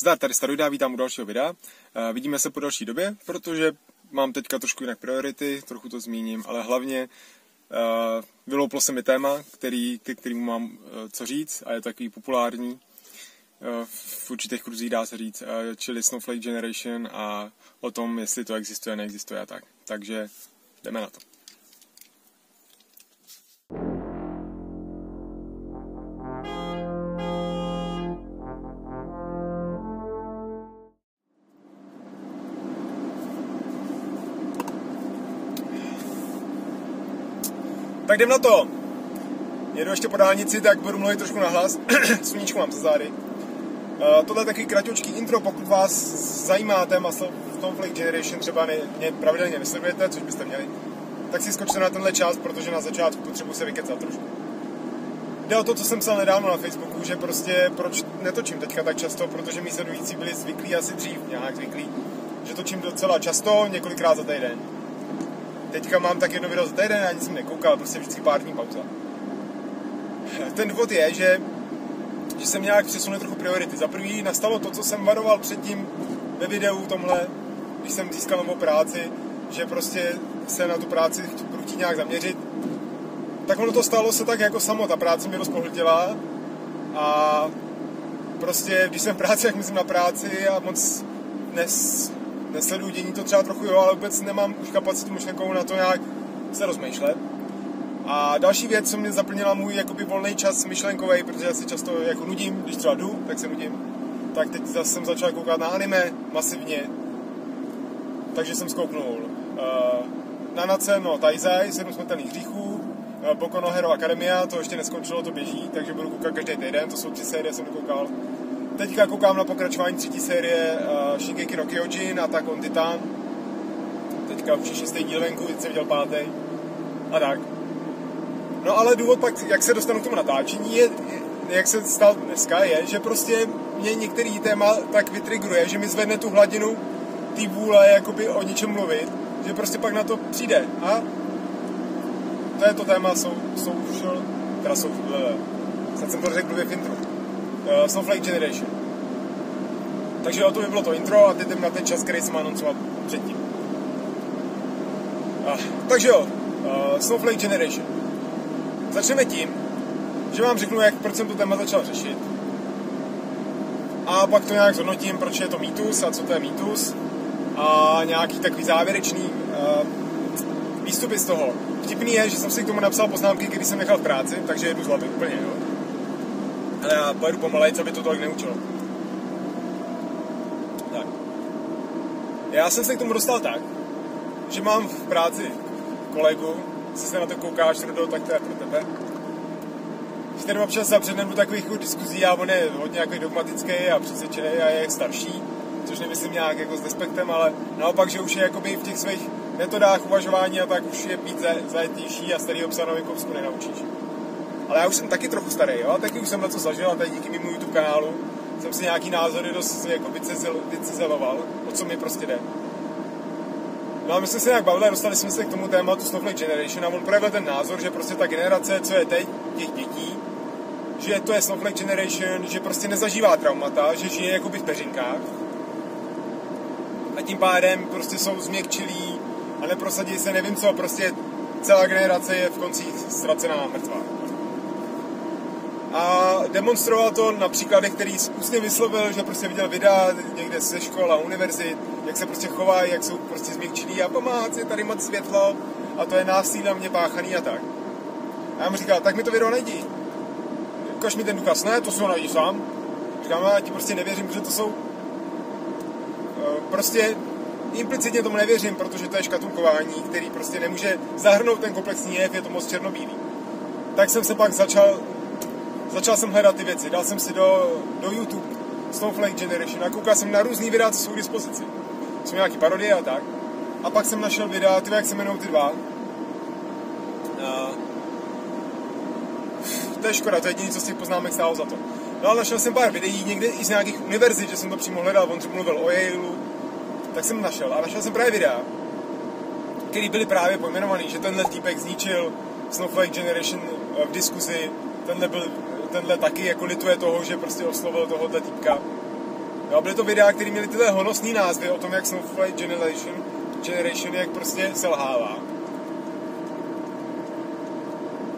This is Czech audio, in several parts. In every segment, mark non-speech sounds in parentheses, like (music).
Zdar, tady Staroida, vítám u dalšího videa. Uh, vidíme se po další době, protože mám teďka trošku jinak priority, trochu to zmíním, ale hlavně uh, vylouplo se mi téma, který, ke kterému mám uh, co říct a je takový populární. V určitých kruzích dá se říct, čili Snowflake Generation a o tom, jestli to existuje, neexistuje a tak. Takže jdeme na to. Tak jdem na to. Jedu ještě po dálnici, tak budu mluvit trošku nahlas. (clears throat) Sluníčko mám za zády. Uh, tohle je takový kratočký intro, pokud vás zajímá téma Snowflake Generation, třeba ne, mě pravidelně nesledujete, což byste měli, tak si skočte na tenhle čas, protože na začátku potřebuji se vykecat trošku. Jde o to, co jsem psal nedávno na Facebooku, že prostě proč netočím teďka tak často, protože mi sledující byli zvyklí asi dřív, nějak zvyklí, že točím docela často, několikrát za týden Teďka mám tak jedno video za týden, ani jsem nekoukal, prostě vždycky pár dní pauza. Ten důvod je, že, že jsem nějak přesunul trochu priority. Za prvý nastalo to, co jsem varoval předtím ve videu tomhle, když jsem získal novou práci, že prostě se na tu práci budu chtít nějak zaměřit. Tak ono to stalo se tak jako samo, ta práce mě dost pohltila a prostě, když jsem v práci, jak myslím na práci a moc nes, nesleduju dění to třeba trochu jo, ale vůbec nemám už kapacitu myšlenkovou na to nějak se rozmýšlet. A další věc, co mě zaplnila můj jakoby volný čas myšlenkový, protože já si často jako nudím, když třeba jdu, tak se nudím, tak teď zase jsem začal koukat na anime masivně, takže jsem zkouknul uh, Nanace no Taizai, sedm smrtelných hříchů, uh, Boku no Hero Academia, to ještě neskončilo, to běží, takže budu koukat každý týden, to jsou tři série, jsem koukal. Teďka koukám na pokračování třetí série uh, Shingeki no Kyojin a tak on Titan. Teďka už je šestý díl venku, teď jsem viděl pátý. A tak. No ale důvod pak, jak se dostanu k tomu natáčení, je, jak se stal dneska, je, že prostě mě některý téma tak vytrigruje, že mi zvedne tu hladinu té vůle jakoby o něčem mluvit, že prostě pak na to přijde. A to je to téma social, teda jsou, snad jsem to řekl v intro uh, Snowflake Generation. Takže o to by bylo to intro a teď jdem na ten čas, který jsem anoncoval předtím. Uh, takže jo, uh, Snowflake Generation. Začneme tím, že vám řeknu, jak, proč jsem to téma začal řešit. A pak to nějak zhodnotím, proč je to mýtus a co to je mýtus. A nějaký takový závěrečný uh, výstupy z toho. Vtipný je, že jsem si k tomu napsal poznámky, když jsem nechal v práci, takže jedu z hlavy úplně, jo. Ale já pojedu pomalej, co by to tolik neučilo. Tak. Já jsem se k tomu dostal tak, že mám v práci kolegu, jestli se na to koukáš, Rodo, tak to je pro tebe. S kterým občas zapřednem do takových diskuzí a on je hodně jako dogmatický a přesvědčený a je starší, což nemyslím nějak jako s despektem, ale naopak, že už je jakoby v těch svých metodách uvažování a tak už je být zajetnější a starý obsahnou kousku nenaučíš. Ale já už jsem taky trochu starý, jo? taky už jsem na co zažil a tady díky mému YouTube kanálu jsem si nějaký názory dost jako vycizeloval, o co mi prostě jde. No a my jsme se nějak bavili, dostali jsme se k tomu tématu Snowflake Generation a on projevil ten názor, že prostě ta generace, co je teď, těch dětí, že to je Snowflake Generation, že prostě nezažívá traumata, že žije jako v peřinkách a tím pádem prostě jsou změkčilí a neprosadí se nevím co, prostě celá generace je v koncích ztracená a mrtvá a demonstroval to na příkladech, který zkusně vyslovil, že prostě viděl videa někde ze škol a univerzit, jak se prostě chovají, jak jsou prostě změkčilí a pomáhat je tady moc světlo a to je násilí na mě páchaný a tak. A já mu říkal, tak mi to video nejdi. Ukaž mi ten důkaz. Ne, to si ho najdi sám. Říkám, já ti prostě nevěřím, protože to jsou... Eh, prostě implicitně tomu nevěřím, protože to je škatulkování, který prostě nemůže zahrnout ten komplexní jev, je to moc černobílý. Tak jsem se pak začal začal jsem hledat ty věci. Dal jsem si do, do YouTube Snowflake Generation a koukal jsem na různý videa, co jsou k dispozici. Jsou nějaký parodie a tak. A pak jsem našel videa, ty jak se jmenují ty dva. A... To je škoda, to je jediné, co z těch poznámek stálo za to. No ale našel jsem pár videí někde i z nějakých univerzit, že jsem to přímo hledal, on mluvil o Yaleu, tak jsem našel. A našel jsem právě videa, které byly právě pojmenovaný, že tenhle týpek zničil Snowflake Generation v diskuzi, tenhle byl tenhle taky jako lituje toho, že prostě oslovil tohohle týpka. Jo, byly to videa, které měly tyhle honosný názvy o tom, jak Snowflake Generation, Generation jak prostě selhává.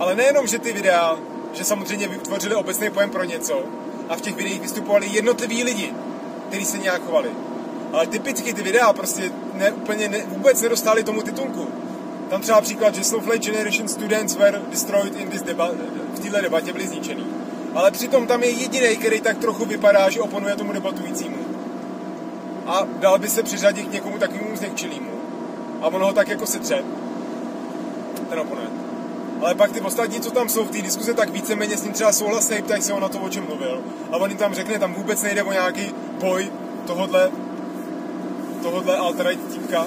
Ale nejenom, že ty videa, že samozřejmě vytvořili obecný pojem pro něco a v těch videích vystupovali jednotliví lidi, kteří se nějak chovali. Ale typicky ty videa prostě ne, úplně ne, vůbec nedostali tomu titulku. Tam třeba příklad, že Snowflake Generation students were destroyed in this deba- v této debatě byli zničený. Ale přitom tam je jediný, který tak trochu vypadá, že oponuje tomu debatujícímu. A dal by se přiřadit k někomu takovému zněkčilýmu. A ono ho tak jako setře. Ten oponent. Ale pak ty ostatní, co tam jsou v té diskuzi, tak víceméně s ním třeba souhlasí, ptají se o na to, o čem mluvil. A on jim tam řekne, tam vůbec nejde o nějaký boj tohodle, tohodle týpka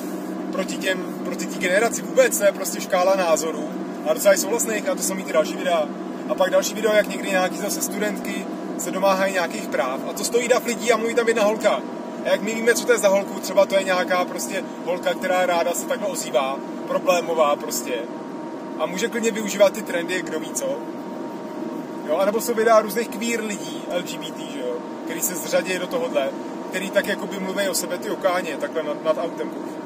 proti těm, proti té generaci. Vůbec to je prostě škála názorů. A docela souhlasných a to samý ty další videa. A pak další video, jak někdy nějaký zase studentky se domáhají nějakých práv. A to stojí dav lidí a mluví tam jedna holka. A jak my víme, co to je za holku, třeba to je nějaká prostě holka, která ráda se takhle ozývá, problémová prostě. A může klidně využívat ty trendy, kdo ví co. Jo, anebo jsou videa různých queer lidí, LGBT, že jo, který se zřadí do tohohle, který tak jako by mluví o sebe ty okáně, takhle nad, nad autem kousek.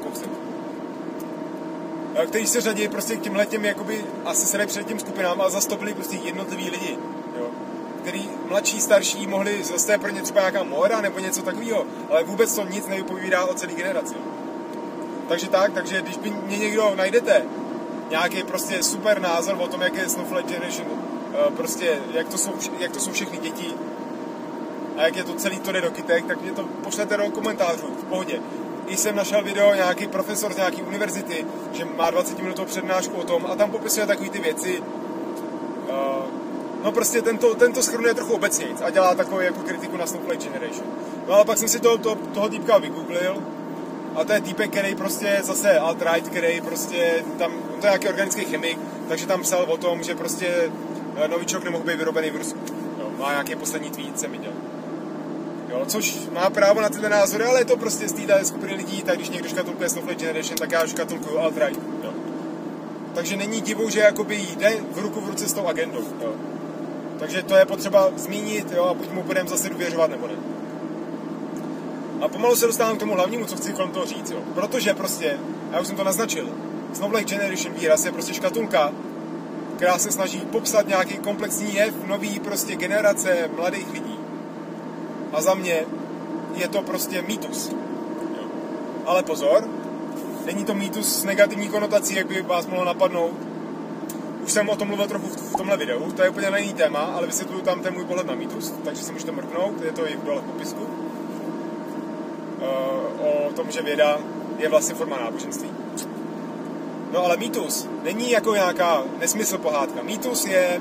Který se řadí prostě k těmhle těm, jakoby, asi se před tím skupinám a zastopili prostě jednotliví lidi, jo. Který mladší, starší mohli, zase pro ně třeba nějaká mora nebo něco takového, ale vůbec to nic nevypovídá o celé generaci. Takže tak, takže když by mě někdo najdete, nějaký prostě super názor o tom, jak je Snowflake Generation, prostě jak to jsou, jak to jsou všechny děti, a jak je to celý to do kytek, tak mě to pošlete do komentářů, v pohodě. I jsem našel video nějaký profesor z nějaký univerzity, že má 20 minutovou přednášku o tom a tam popisuje takové ty věci. Uh, no prostě tento, tento schrnuje trochu obecně a dělá takovou jako kritiku na Snowflake Generation. No ale pak jsem si to, to, toho týpka vygooglil a to je týpek, který prostě zase alt-right, který prostě tam, to je nějaký organický chemik, takže tam psal o tom, že prostě novičok nemohl být vyrobený v Rusku. Jo, má nějaký poslední tweet, jsem viděl. Jo, což má právo na tyhle názory, ale je to prostě z té skupiny lidí, tak když někdo škatulkuje Snowflake Generation, tak já škatulkuju alt-right. Takže není divou, že jakoby jde v ruku v ruce s tou agendou. Jo. Takže to je potřeba zmínit jo, a buď mu budeme zase důvěřovat nebo ne. A pomalu se dostávám k tomu hlavnímu, co chci kolem toho říct. Jo. Protože prostě, já už jsem to naznačil, Snowflake Generation výraz je prostě škatulka, která se snaží popsat nějaký komplexní jev nový prostě generace mladých lidí. A za mě je to prostě mýtus. Ale pozor, není to mýtus s negativní konotací, jak by vás mohlo napadnout. Už jsem o tom mluvil trochu v tomhle videu, to je úplně na jiný téma, ale vysvětluju tam ten můj pohled na mýtus, takže si můžete mrknout, je to i dole v popisku. O tom, že věda je vlastně forma náboženství. No ale mýtus není jako nějaká nesmysl pohádka. Mýtus je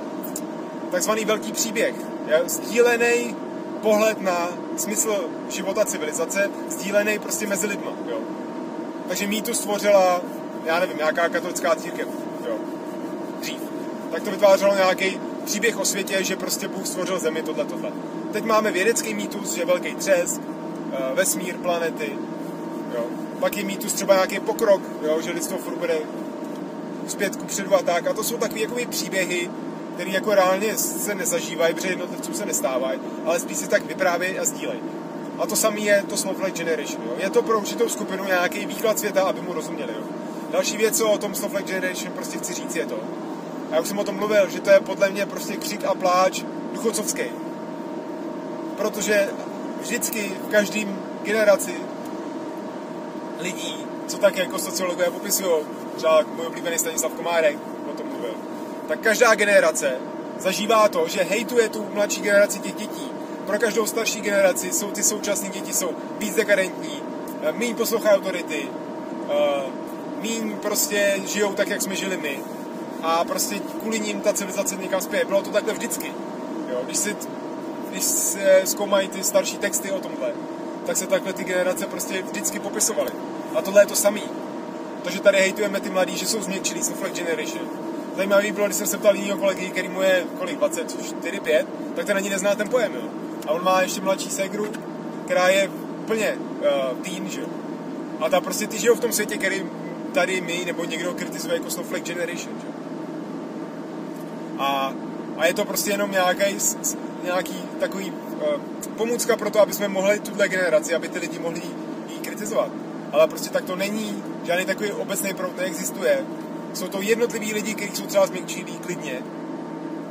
takzvaný velký příběh. Je sdílený pohled na smysl života civilizace, sdílený prostě mezi lidma. Jo. Takže mýtus stvořila, já nevím, nějaká katolická církev. Jo. Dřív. Tak to vytvářelo nějaký příběh o světě, že prostě Bůh stvořil zemi, tohle, tohle. Teď máme vědecký mýtus, že velký třesk, eh, vesmír, planety. Jo. Pak je mýtus třeba nějaký pokrok, jo, že lidstvo furt bude zpět ku předu a tak. A to jsou takové příběhy, které jako reálně se nezažívají, protože jednotlivcům se nestávají, ale spíš si tak vyprávějí a sdílejí. A to samé je to Snowflake Generation. Jo. Je to pro určitou skupinu nějaký výklad světa, aby mu rozuměli. Jo. Další věc, co o tom Snowflake Generation prostě chci říct, je to, já už jsem o tom mluvil, že to je podle mě prostě křik a pláč duchocovský. Protože vždycky v každém generaci lidí, co tak jako sociologové popisují, třeba můj oblíbený Stanislav Komárek o tom mluvil, tak každá generace zažívá to, že hejtuje tu mladší generaci těch dětí. Pro každou starší generaci jsou ty současné děti jsou víc dekadentní, eh, méně poslouchají autority, eh, méně prostě žijou tak, jak jsme žili my. A prostě kvůli ním ta civilizace někam spěje. Bylo to takhle vždycky. Jo, když, si, když se zkoumají ty starší texty o tomhle, tak se takhle ty generace prostě vždycky popisovaly. A tohle je to samý. Takže tady hejtujeme ty mladí, že jsou změkčilí, Snowflake Generation. Zajímavý bylo, když jsem se ptal jiného kolegy, který mu je kolik, 24, 5, tak ten ani nezná ten pojem, jo. A on má ještě mladší segru, která je úplně uh, teen, že jo. A ta prostě ty žijou v tom světě, který tady my nebo někdo kritizuje jako Snowflake Generation, že? A, a je to prostě jenom nějaký, nějaký takový uh, pomůcka pro to, aby jsme mohli tuhle generaci, aby ty lidi mohli jí kritizovat. Ale prostě tak to není, žádný takový obecný proud neexistuje. Jsou to jednotliví lidi, kteří jsou třeba změkčilí klidně,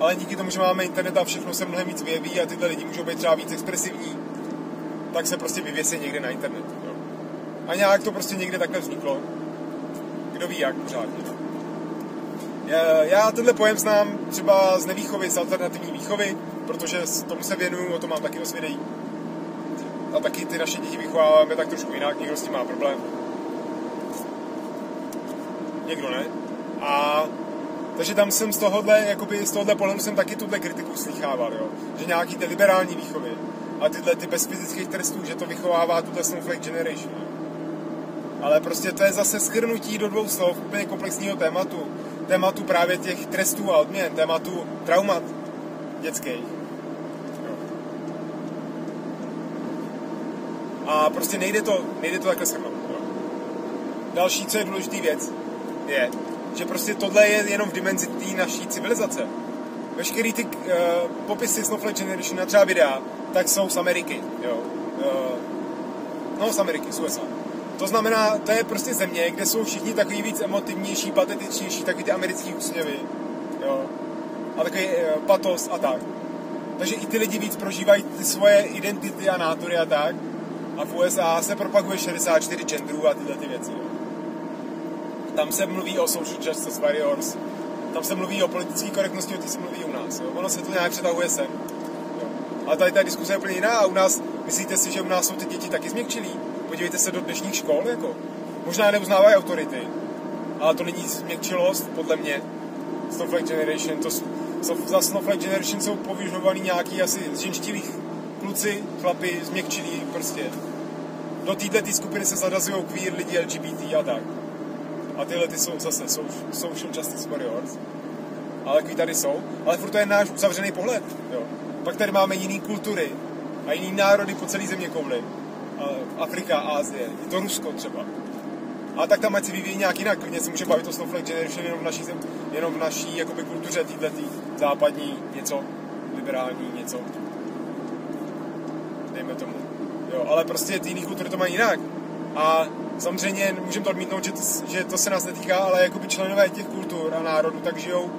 ale díky tomu, že máme internet a všechno se mnohem víc vyjeví a tyhle lidi můžou být třeba víc expresivní, tak se prostě vyvěsí někde na internet. Jo. A nějak to prostě někde takhle vzniklo. Kdo ví jak pořádně. Já tenhle pojem znám třeba z nevýchovy, z alternativní výchovy, protože tomu se věnuju, o tom mám taky osvědej. A taky ty naše děti vychováváme tak trošku jinak, někdo s tím má problém. Někdo ne. A takže tam jsem z tohohle, jakoby z tohohle pohledu jsem taky tuhle kritiku slychával, jo? že nějaký ty liberální výchovy a tyhle ty bez fyzických trestů, že to vychovává tuhle Snowflake Generation. Ale prostě to je zase schrnutí do dvou slov úplně komplexního tématu. Tématu právě těch trestů a odměn, tématu traumat dětských. A prostě nejde to, nejde to takhle shrnout. Další, co je důležitý věc, je, že prostě tohle je jenom v dimenzi té naší civilizace. Veškerý ty uh, popisy Snowflake Generation a třeba videa, tak jsou z Ameriky, jo. Uh, no, z Ameriky, z USA. To znamená, to je prostě země, kde jsou všichni takový víc emotivnější, patetičnější, taky ty americký úsměvy, jo. A takový uh, patos a tak. Takže i ty lidi víc prožívají ty svoje identity a nátory a tak. A v USA se propaguje 64 genderů a tyhle ty věci. Jo. Tam se mluví o social justice warriors, tam se mluví o politické korektnosti, o té se mluví u nás. Jo. Ono se to nějak přetahuje sem. Jo. Ale tady ta diskuse je úplně jiná a u nás, myslíte si, že u nás jsou ty děti taky změkčilí? Podívejte se do dnešních škol, jako. Možná neuznávají autority, ale to není změkčilost, podle mě. Snowflake Generation, to za Snowflake Generation jsou povyžovaný nějaký asi ženštilých kluci, chlapi, změkčilí prostě. Do této skupiny se zadazují queer lidi, LGBT a tak. A tyhle ty jsou zase social justice warriors. Ale takový tady jsou. Ale furt to je náš uzavřený pohled. Jo. Pak tady máme jiný kultury a jiný národy po celé země kouli. Afrika, Ázie, i to Rusko třeba. A tak tam ať si vyvíjí nějak jinak. Klidně se může bavit o Snowflake Generation jenom v naší, zem, jenom v naší jakoby, kultuře, týhle tý západní něco, liberální něco. Dejme tomu. Jo, ale prostě ty jiný kultury to mají jinak. A samozřejmě můžeme to odmítnout, že to, že to se nás netýká, ale jakoby členové těch kultur a národů tak žijou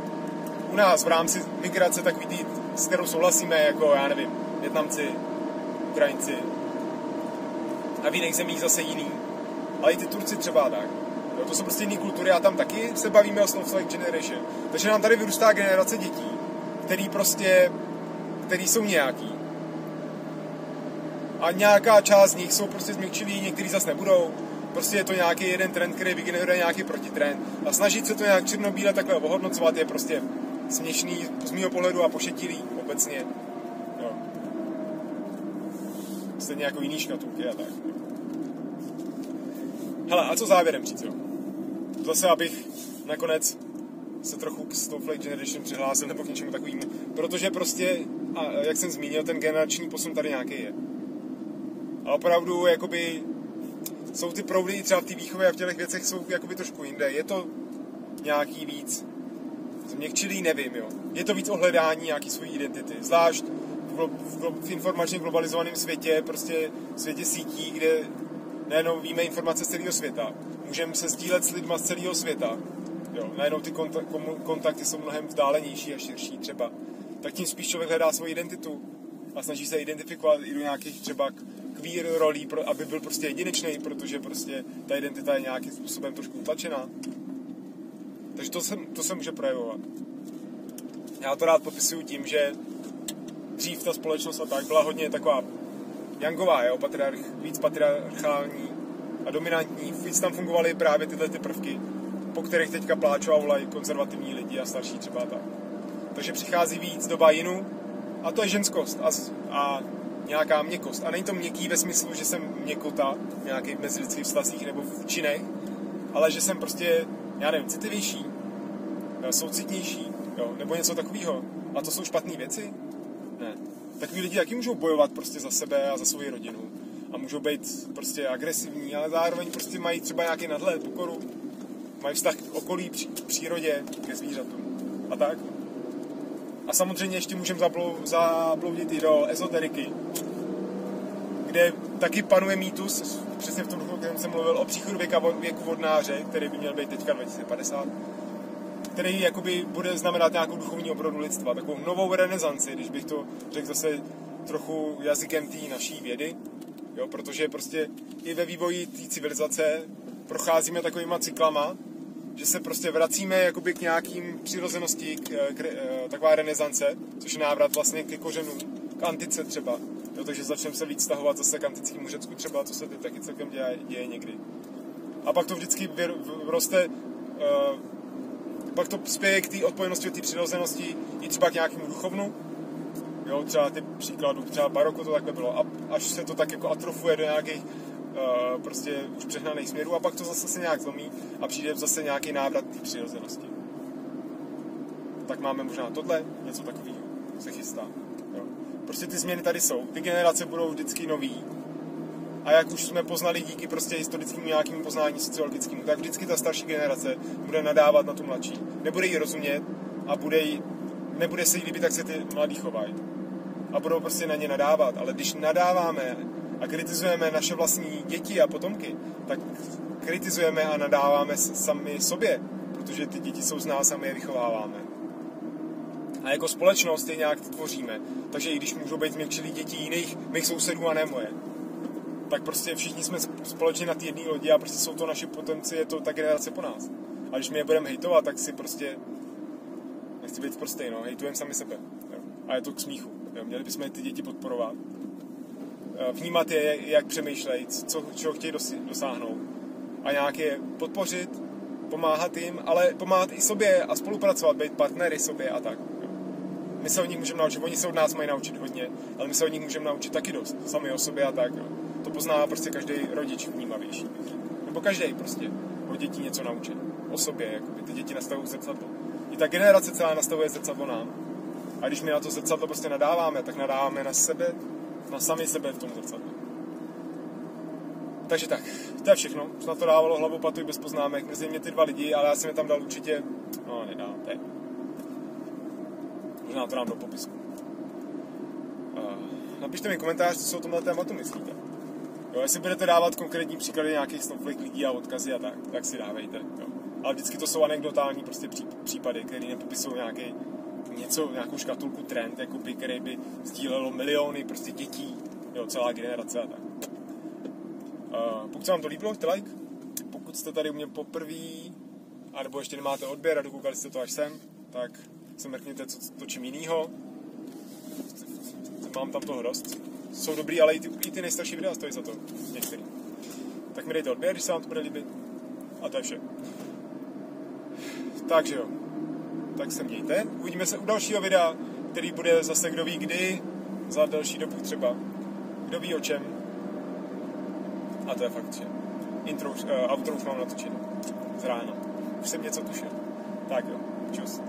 u nás v rámci migrace takový tý, s kterou souhlasíme, jako já nevím, Větnamci, Ukrajinci a v jiných zemích zase jiný. Ale i ty Turci třeba tak. Jo, to jsou prostě jiné kultury a tam taky se bavíme o Snowflake Generation. Takže nám tady vyrůstá generace dětí, který prostě, který jsou nějaký. A nějaká část z nich jsou prostě změkčilí, některý zase nebudou. Prostě je to nějaký jeden trend, který vygeneruje nějaký protitrend. A snažit se to nějak černobíle takhle ohodnocovat je prostě směšný z mého pohledu a pošetilý obecně. Jo. Stejně jako jiný škatulky a tak. Hele, a co závěrem říct, jo? Zase, abych nakonec se trochu k Snowflake Generation přihlásil nebo k něčemu takovému. Protože prostě, a jak jsem zmínil, ten generační posun tady nějaký je. A opravdu, jakoby, jsou ty proudy třeba v té výchově a v těch věcech jsou jakoby trošku jinde. Je to nějaký víc změkčilý, nevím, jo. Je to víc ohledání nějaký své identity. Zvlášť v, glo- v, glo- v informačně globalizovaném světě, prostě v světě sítí, kde najednou víme informace z celého světa. Můžeme se sdílet s lidmi z celého světa. Jo, najednou ty kontakty jsou mnohem vzdálenější a širší třeba. Tak tím spíš člověk hledá svou identitu a snaží se identifikovat i do nějakých třeba queer rolí, aby byl prostě jedinečný, protože prostě ta identita je nějakým způsobem trošku utlačená. Takže to se, to se může projevovat. Já to rád popisuju tím, že dřív ta společnost a tak byla hodně taková jangová, jo, patriarch, víc patriarchální a dominantní. Víc tam fungovaly právě tyhle ty prvky, po kterých teďka pláčou a volají konzervativní lidi a starší třeba tak. Takže přichází víc doba jinu a to je ženskost a, a nějaká měkost. A není to měkký ve smyslu, že jsem měkota v nějakých mezilidských vztazích nebo v činech, ale že jsem prostě, já nevím, citlivější, eh, soucitnější, jo, nebo něco takového. A to jsou špatné věci? Ne. Takový lidi taky můžou bojovat prostě za sebe a za svou rodinu. A můžou být prostě agresivní, ale zároveň prostě mají třeba nějaký nadhled, pokoru. Mají vztah k okolí, k přírodě, ke zvířatům. A tak. Samozřejmě ještě můžeme zabloudit i do ezoteriky, kde taky panuje mýtus, přesně v tom duchu, kterém jsem mluvil, o příchodu věka, věku vodnáře, který by měl být teďka 2050, který jakoby bude znamenat nějakou duchovní obrodu lidstva, takovou novou renesanci, když bych to řekl zase trochu jazykem té naší vědy, jo, protože prostě i ve vývoji té civilizace procházíme takovýma cyklama, že se prostě vracíme jakoby k nějakým přirozenosti, k, k, k, eh, taková renesance, což je návrat vlastně ke kořenu, k antice třeba. Jo, takže začneme se víc stahovat zase k antickému Řecku třeba, co se teď taky celkem děje, děje někdy. A pak to vždycky roste, uh, pak to spěje k té odpovědnosti od té přirozenosti i třeba k nějakému duchovnu. Jo, třeba ty příkladů, třeba baroko to takhle bylo, a až se to tak jako atrofuje do nějakých uh, prostě už přehnaných směrů a pak to zase se nějak zlomí a přijde zase nějaký návrat té přirozenosti. Tak máme možná tohle, něco takového se chystá. Jo. Prostě ty změny tady jsou. Ty generace budou vždycky nový. A jak už jsme poznali díky prostě historickému nějakému poznání sociologickému, tak vždycky ta starší generace bude nadávat na tu mladší. Nebude jí rozumět a bude jí, nebude se jí líbit, tak se ty mladí chovají. A budou prostě na ně nadávat. Ale když nadáváme a kritizujeme naše vlastní děti a potomky, tak kritizujeme a nadáváme sami sobě, protože ty děti jsou z nás a my je vychováváme. A jako společnost je nějak tvoříme. Takže i když můžou být změkčilí děti jiných mých sousedů a ne moje, tak prostě všichni jsme společně na té jedné lodi a prostě jsou to naše potomci, je to ta generace po nás. A když my je budeme hejtovat, tak si prostě, nechci být prostý, no, hejtujeme sami sebe. Jo. A je to k smíchu. Jo. Měli bychom ty děti podporovat vnímat je, jak přemýšlejí, co, čeho chtějí dosáhnout a nějak je podpořit, pomáhat jim, ale pomáhat i sobě a spolupracovat, být partnery sobě a tak. My se od nich můžeme naučit, oni se od nás mají naučit hodně, ale my se od nich můžeme naučit taky dost, sami o sobě a tak. Jo. To pozná prostě každý rodič vnímavější. Nebo každý prostě od dětí něco naučit. O sobě, jakoby. ty děti nastavují zrcadlo. I ta generace celá nastavuje zrcadlo nám. A když my na to zrcadlo prostě nadáváme, tak nadáváme na sebe, na sami sebe v tom zrcadle. Takže tak, to je všechno. Snad to dávalo hlavu patu bez poznámek. Mezi mě ty dva lidi, ale já jsem je tam dal určitě... No, nedá, je. Možná to dám do popisku. Uh, napište mi komentář, co si o tomhle tématu myslíte. Jo, jestli budete dávat konkrétní příklady nějakých snowflake lidí a odkazy a tak, tak si dávejte. Jo. Ale vždycky to jsou anekdotální prostě případy, které nepopisují nějaký něco, nějakou škatulku trend, jakoby, který by sdílelo miliony prostě dětí, jo, celá generace a tak. Uh, pokud se vám to líbilo, dejte like. Pokud jste tady u mě poprvé, anebo ještě nemáte odběr a dokoukali jste to až sem, tak se mrkněte, co točím jinýho. Mám tam toho dost. Jsou dobrý, ale i ty, i ty nejstarší videa stojí za to. Některý. Tak mi dejte odběr, když se vám to bude líbit. A to je vše. Takže jo tak se mějte. Uvidíme se u dalšího videa, který bude zase kdo ví kdy, za další dobu třeba. Kdo ví o čem. A to je fakt vše. Intro, uh, outro už mám natočené. Z rána. Už jsem něco tušil. Tak jo, čus.